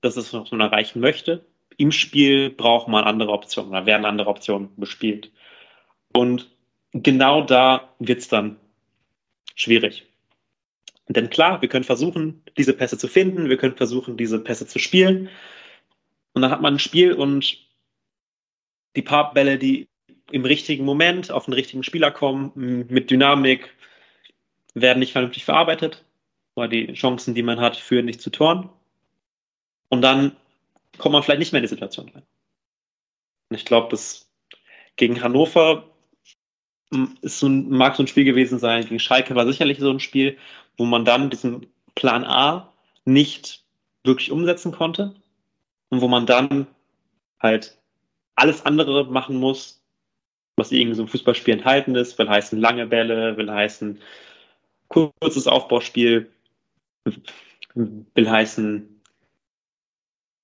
Das ist, was man erreichen möchte. Im Spiel braucht man andere Optionen oder werden andere Optionen bespielt. Und genau da wird es dann schwierig. Denn klar, wir können versuchen, diese Pässe zu finden, wir können versuchen, diese Pässe zu spielen. Und dann hat man ein Spiel und die paar Bälle, die im richtigen Moment auf den richtigen Spieler kommen, mit Dynamik, werden nicht vernünftig verarbeitet, weil die Chancen, die man hat, führen nicht zu Toren. Und dann kommt man vielleicht nicht mehr in die Situation rein. Und ich glaube, das gegen Hannover ist so ein, mag so ein Spiel gewesen sein. Gegen Schalke war sicherlich so ein Spiel, wo man dann diesen Plan A nicht wirklich umsetzen konnte, und wo man dann halt alles andere machen muss, was irgendwie so ein Fußballspiel enthalten ist, will heißen lange Bälle, will heißen kurzes Aufbauspiel, will heißen,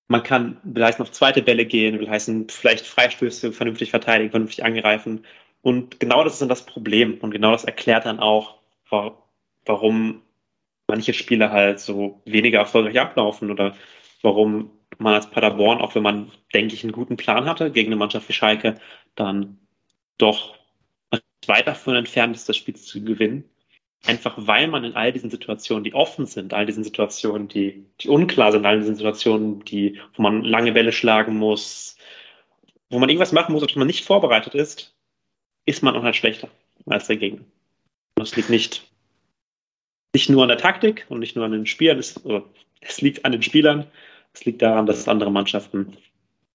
man kann, will heißen, auf zweite Bälle gehen, will heißen, vielleicht Freistöße vernünftig verteidigen, vernünftig angreifen. Und genau das ist dann das Problem. Und genau das erklärt dann auch, warum manche Spiele halt so weniger erfolgreich ablaufen oder warum man als Paderborn, auch wenn man, denke ich, einen guten Plan hatte gegen eine Mannschaft wie Schalke, dann doch weit davon entfernt ist, das Spiel zu gewinnen. Einfach weil man in all diesen Situationen, die offen sind, all diesen Situationen, die, die unklar sind, all diesen Situationen, die, wo man lange Bälle schlagen muss, wo man irgendwas machen muss, auf das man nicht vorbereitet ist, ist man auch halt schlechter als der Gegner. Das liegt nicht, nicht nur an der Taktik und nicht nur an den Spielern, es, es liegt an den Spielern, es liegt daran, dass andere Mannschaften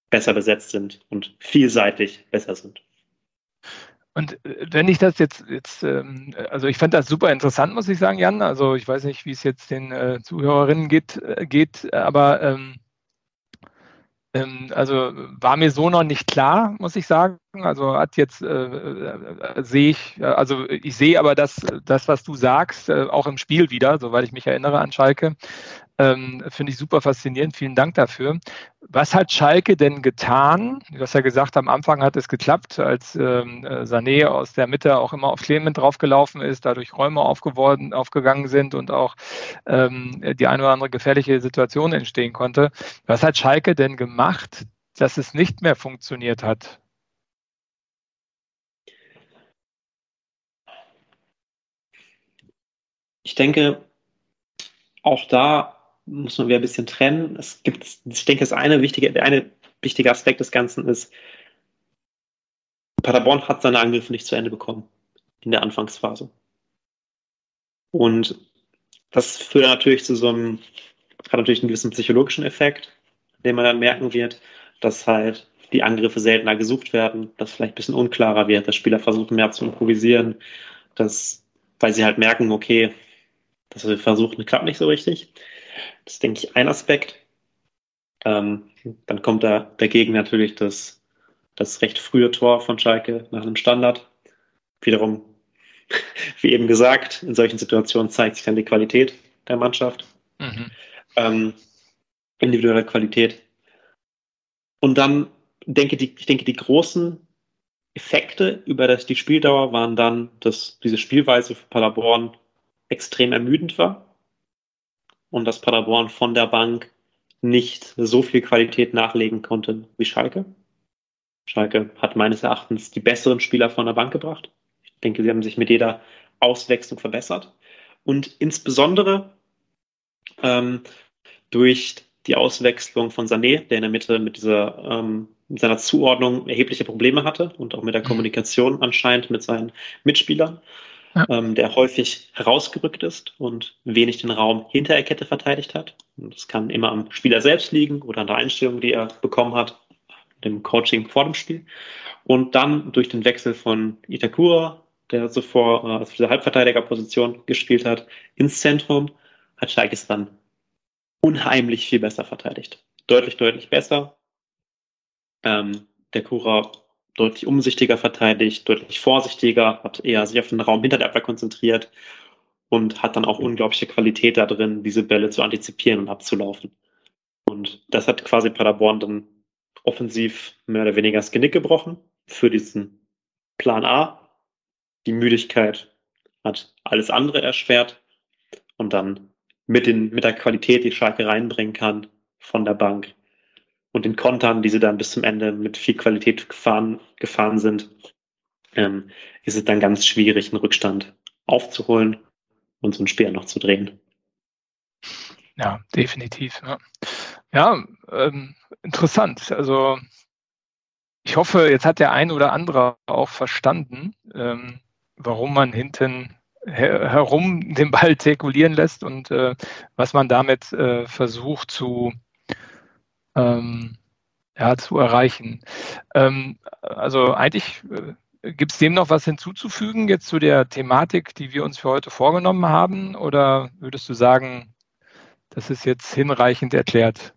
besser besetzt sind und vielseitig besser sind. Und äh, wenn ich das jetzt, jetzt ähm, also ich fand das super interessant, muss ich sagen, Jan. Also ich weiß nicht, wie es jetzt den äh, Zuhörerinnen geht, äh, geht aber ähm, ähm, also war mir so noch nicht klar, muss ich sagen. Also hat jetzt äh, sehe ich, also ich sehe aber das, das, was du sagst, auch im Spiel wieder, soweit ich mich erinnere an Schalke. Ähm, Finde ich super faszinierend. Vielen Dank dafür. Was hat Schalke denn getan? Du hast ja gesagt, am Anfang hat es geklappt, als ähm, äh, Sané aus der Mitte auch immer auf Clement draufgelaufen ist, dadurch Räume aufgeworden, aufgegangen sind und auch ähm, die eine oder andere gefährliche Situation entstehen konnte. Was hat Schalke denn gemacht, dass es nicht mehr funktioniert hat? Ich denke, auch da muss man wieder ein bisschen trennen. Es gibt, ich denke, das eine wichtige, der eine wichtige Aspekt des Ganzen ist, Paderborn hat seine Angriffe nicht zu Ende bekommen in der Anfangsphase. Und das führt natürlich zu so einem, hat natürlich einen gewissen psychologischen Effekt, den man dann merken wird, dass halt die Angriffe seltener gesucht werden, dass vielleicht ein bisschen unklarer wird, dass Spieler versuchen mehr zu improvisieren, dass, weil sie halt merken, okay, das versuchen, klappt nicht so richtig. Das ist, denke ich, ein Aspekt. Ähm, dann kommt da dagegen natürlich das, das recht frühe Tor von Schalke nach einem Standard. Wiederum, [laughs] wie eben gesagt, in solchen Situationen zeigt sich dann die Qualität der Mannschaft. Mhm. Ähm, individuelle Qualität. Und dann denke die, ich denke, die großen Effekte über das, die Spieldauer waren dann, dass diese Spielweise für Paderborn extrem ermüdend war und dass Paderborn von der Bank nicht so viel Qualität nachlegen konnte wie Schalke. Schalke hat meines Erachtens die besseren Spieler von der Bank gebracht. Ich denke, sie haben sich mit jeder Auswechslung verbessert. Und insbesondere ähm, durch die Auswechslung von Sané, der in der Mitte mit dieser ähm, mit seiner Zuordnung erhebliche Probleme hatte und auch mit der mhm. Kommunikation anscheinend mit seinen Mitspielern ähm, der häufig herausgerückt ist und wenig den Raum hinter der Kette verteidigt hat. Und das kann immer am Spieler selbst liegen oder an der Einstellung, die er bekommen hat, dem Coaching vor dem Spiel. Und dann durch den Wechsel von Itakura, der zuvor äh, auf dieser Halbverteidigerposition gespielt hat, ins Zentrum, hat Schalke es dann unheimlich viel besser verteidigt. Deutlich, deutlich besser. Ähm, der Kura deutlich umsichtiger verteidigt, deutlich vorsichtiger, hat eher sich auf den Raum hinter der Abwehr konzentriert und hat dann auch unglaubliche Qualität da drin, diese Bälle zu antizipieren und abzulaufen. Und das hat quasi Paderborn dann offensiv mehr oder weniger das Genick gebrochen für diesen Plan A. Die Müdigkeit hat alles andere erschwert und dann mit, den, mit der Qualität, die Schalke reinbringen kann von der Bank, und den Kontern, die sie dann bis zum Ende mit viel Qualität gefahren, gefahren sind, ähm, ist es dann ganz schwierig, einen Rückstand aufzuholen und so ein Spiel noch zu drehen. Ja, definitiv. Ja, ja ähm, interessant. Also ich hoffe, jetzt hat der ein oder andere auch verstanden, ähm, warum man hinten her herum den Ball zirkulieren lässt und äh, was man damit äh, versucht zu ähm, ja, zu erreichen. Ähm, also eigentlich äh, gibt es dem noch was hinzuzufügen jetzt zu der Thematik, die wir uns für heute vorgenommen haben? Oder würdest du sagen, das ist jetzt hinreichend erklärt?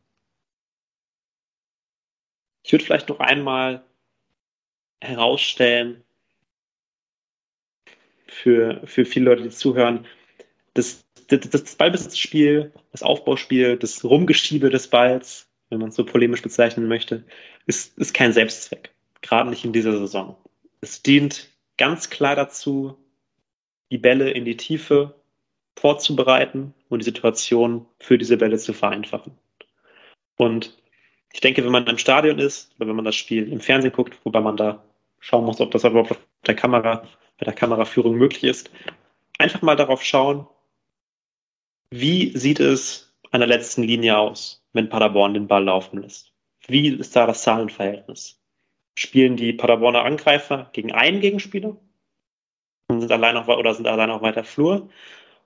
Ich würde vielleicht noch einmal herausstellen, für, für viele Leute, die zuhören, das, das, das Ballbesitzspiel, das Aufbauspiel, das Rumgeschiebe des Balls, wenn man es so polemisch bezeichnen möchte, ist, ist kein Selbstzweck. Gerade nicht in dieser Saison. Es dient ganz klar dazu, die Bälle in die Tiefe vorzubereiten und die Situation für diese Bälle zu vereinfachen. Und ich denke, wenn man im Stadion ist oder wenn man das Spiel im Fernsehen guckt, wobei man da schauen muss, ob das überhaupt auf der Kamera, bei der Kameraführung möglich ist, einfach mal darauf schauen, wie sieht es an der letzten Linie aus, wenn Paderborn den Ball laufen lässt? Wie ist da das Zahlenverhältnis? Spielen die Paderborner Angreifer gegen einen Gegenspieler und sind allein auf, oder sind allein auf weiter Flur?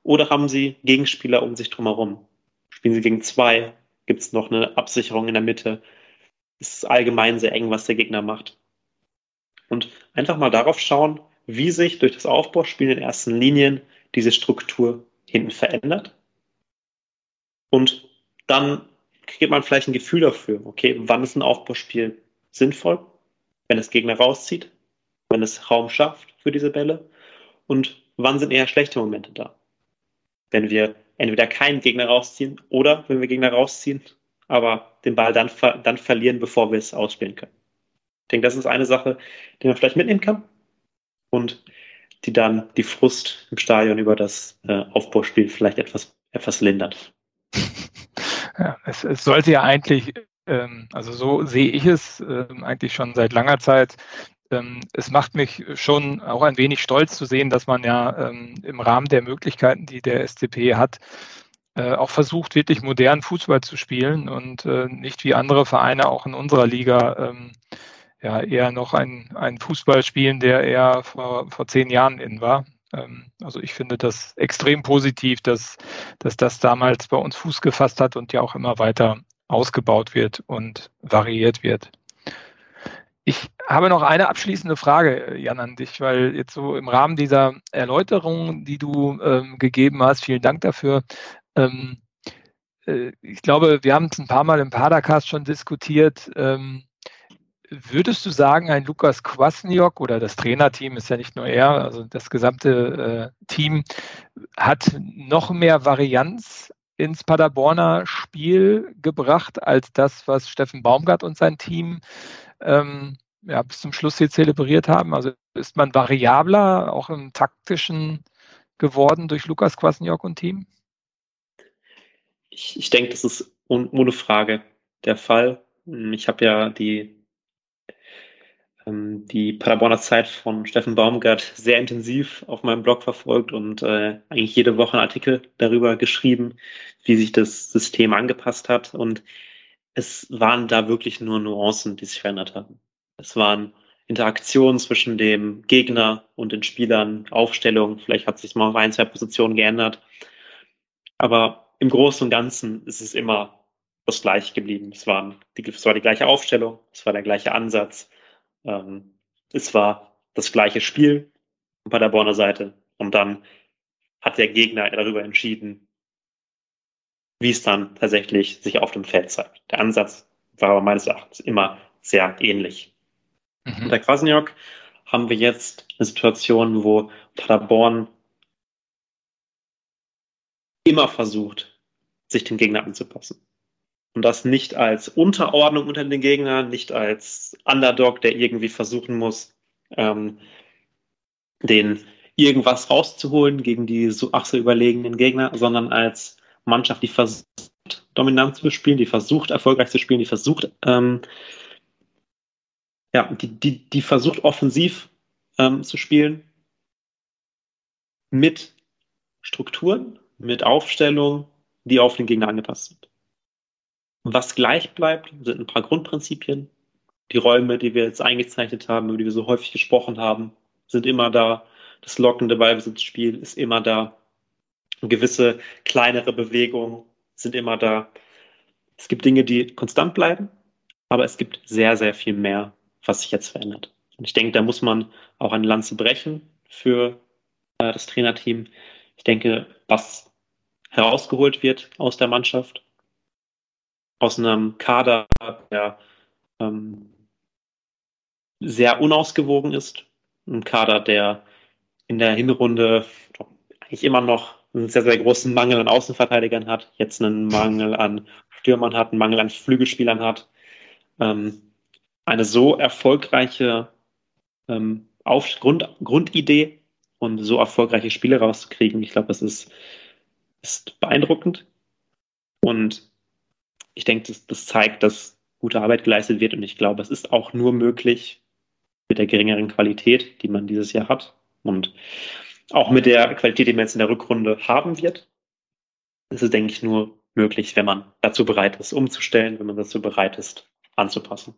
Oder haben sie Gegenspieler um sich drumherum? Spielen sie gegen zwei? Gibt es noch eine Absicherung in der Mitte? Ist es allgemein sehr eng, was der Gegner macht? Und einfach mal darauf schauen, wie sich durch das Aufbauspiel in ersten Linien diese Struktur hinten verändert. Und dann kriegt man vielleicht ein Gefühl dafür, okay, wann ist ein Aufbauspiel sinnvoll, wenn es Gegner rauszieht, wenn es Raum schafft für diese Bälle und wann sind eher schlechte Momente da. Wenn wir entweder keinen Gegner rausziehen oder wenn wir Gegner rausziehen, aber den Ball dann, dann verlieren, bevor wir es ausspielen können. Ich denke, das ist eine Sache, die man vielleicht mitnehmen kann und die dann die Frust im Stadion über das äh, Aufbauspiel vielleicht etwas, etwas lindert. [laughs] Ja, es, es sollte ja eigentlich, ähm, also so sehe ich es äh, eigentlich schon seit langer Zeit. Ähm, es macht mich schon auch ein wenig stolz zu sehen, dass man ja ähm, im Rahmen der Möglichkeiten, die der SCP hat, äh, auch versucht, wirklich modernen Fußball zu spielen und äh, nicht wie andere Vereine auch in unserer Liga ähm, ja eher noch ein, ein Fußball spielen, der eher vor, vor zehn Jahren in war. Ähm, also ich finde das extrem positiv, dass, dass das damals bei uns Fuß gefasst hat und ja auch immer weiter ausgebaut wird und variiert wird. Ich habe noch eine abschließende Frage, Jan, an dich, weil jetzt so im Rahmen dieser Erläuterung, die du ähm, gegeben hast, vielen Dank dafür. Ähm, äh, ich glaube, wir haben es ein paar Mal im Padercast schon diskutiert. Ähm, Würdest du sagen, ein Lukas Kwasniok oder das Trainerteam ist ja nicht nur er, also das gesamte äh, Team hat noch mehr Varianz ins Paderborner Spiel gebracht als das, was Steffen Baumgart und sein Team ähm, ja, bis zum Schluss hier zelebriert haben? Also ist man variabler, auch im taktischen geworden durch Lukas Kwasniok und Team? Ich, ich denke, das ist ohne Frage der Fall. Ich habe ja die die Paderborner Zeit von Steffen Baumgart sehr intensiv auf meinem Blog verfolgt und äh, eigentlich jede Woche einen Artikel darüber geschrieben, wie sich das System angepasst hat. Und es waren da wirklich nur Nuancen, die sich verändert haben. Es waren Interaktionen zwischen dem Gegner und den Spielern, Aufstellung, vielleicht hat sich mal auf ein, zwei Positionen geändert. Aber im Großen und Ganzen ist es immer das gleiche geblieben. Es, waren die, es war die gleiche Aufstellung, es war der gleiche Ansatz, ähm, es war das gleiche Spiel bei der Borner Seite und dann hat der Gegner darüber entschieden, wie es dann tatsächlich sich auf dem Feld zeigt. Der Ansatz war aber meines Erachtens immer sehr ähnlich. Mhm. Unter Kwasniok haben wir jetzt eine Situation, wo Paderborn immer versucht, sich dem Gegner anzupassen. Und das nicht als Unterordnung unter den Gegnern, nicht als Underdog, der irgendwie versuchen muss, ähm, den irgendwas rauszuholen gegen die so ach so überlegenen Gegner, sondern als Mannschaft, die versucht, dominant zu spielen, die versucht, erfolgreich zu spielen, die versucht, ähm, ja, die, die, die versucht, offensiv ähm, zu spielen mit Strukturen, mit Aufstellungen, die auf den Gegner angepasst sind. Was gleich bleibt, sind ein paar Grundprinzipien. Die Räume, die wir jetzt eingezeichnet haben, über die wir so häufig gesprochen haben, sind immer da. Das lockende Ballbesitzspiel ist immer da. Gewisse kleinere Bewegungen sind immer da. Es gibt Dinge, die konstant bleiben, aber es gibt sehr, sehr viel mehr, was sich jetzt verändert. Und ich denke, da muss man auch eine Lanze brechen für äh, das Trainerteam. Ich denke, was herausgeholt wird aus der Mannschaft, aus einem Kader, der ähm, sehr unausgewogen ist. Ein Kader, der in der Hinrunde eigentlich immer noch einen sehr, sehr großen Mangel an Außenverteidigern hat, jetzt einen Mangel an Stürmern hat, einen Mangel an Flügelspielern hat. Ähm, eine so erfolgreiche ähm, Auf Grund, Grundidee und so erfolgreiche Spiele rauszukriegen, ich glaube, das ist, ist beeindruckend. Und ich denke, das, das zeigt, dass gute Arbeit geleistet wird. Und ich glaube, es ist auch nur möglich mit der geringeren Qualität, die man dieses Jahr hat. Und auch mit der Qualität, die man jetzt in der Rückrunde haben wird. Es ist, denke ich, nur möglich, wenn man dazu bereit ist, umzustellen, wenn man dazu bereit ist, anzupassen.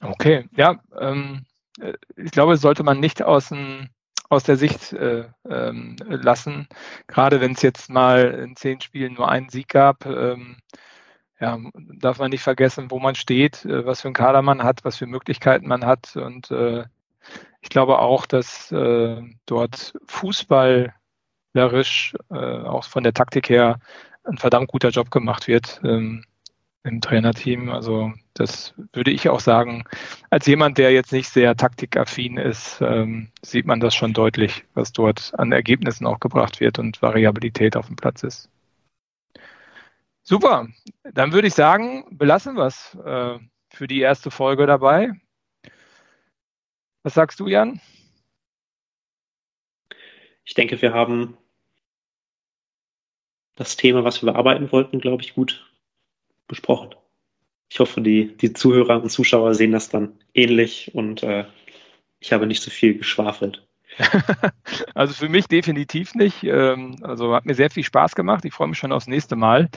Okay, ja, ähm, äh, ich glaube, sollte man nicht aus, dem, aus der Sicht äh, ähm, lassen, gerade wenn es jetzt mal in zehn Spielen nur einen Sieg gab. Ähm, ja, darf man nicht vergessen, wo man steht, äh, was für ein Kader man hat, was für Möglichkeiten man hat. Und äh, ich glaube auch, dass äh, dort fußballerisch, äh, auch von der Taktik her, ein verdammt guter Job gemacht wird. Ähm, im Trainerteam. Also das würde ich auch sagen. Als jemand, der jetzt nicht sehr taktikaffin ist, ähm, sieht man das schon deutlich, was dort an Ergebnissen auch gebracht wird und Variabilität auf dem Platz ist. Super, dann würde ich sagen, belassen wir es äh, für die erste Folge dabei. Was sagst du, Jan? Ich denke, wir haben das Thema, was wir bearbeiten wollten, glaube ich, gut besprochen. Ich hoffe, die, die Zuhörer und Zuschauer sehen das dann ähnlich und äh, ich habe nicht so viel geschwafelt. [laughs] Also für mich definitiv nicht. Ähm, also hat mir sehr viel Spaß gemacht. Ich freue mich schon aufs nächste Mal.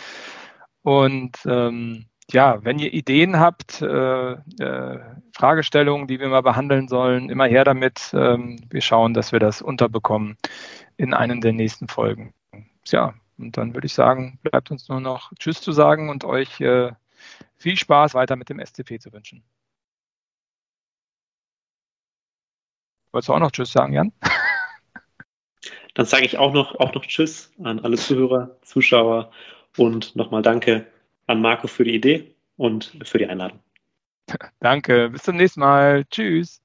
Und ähm, ja, wenn ihr Ideen habt, äh, äh, Fragestellungen, die wir mal behandeln sollen, immer her damit. Ähm, wir schauen, dass wir das unterbekommen in einem der nächsten Folgen. Ja, und dann würde ich sagen, bleibt uns nur noch Tschüss zu sagen und euch äh, viel Spaß weiter mit dem SCP zu wünschen. Wolltest du auch noch Tschüss sagen, Jan? [laughs] Dann sage ich auch noch, auch noch Tschüss an alle Zuhörer, Zuschauer und nochmal Danke an Marco für die Idee und für die Einladung. [laughs] Danke, bis zum nächsten Mal. Tschüss.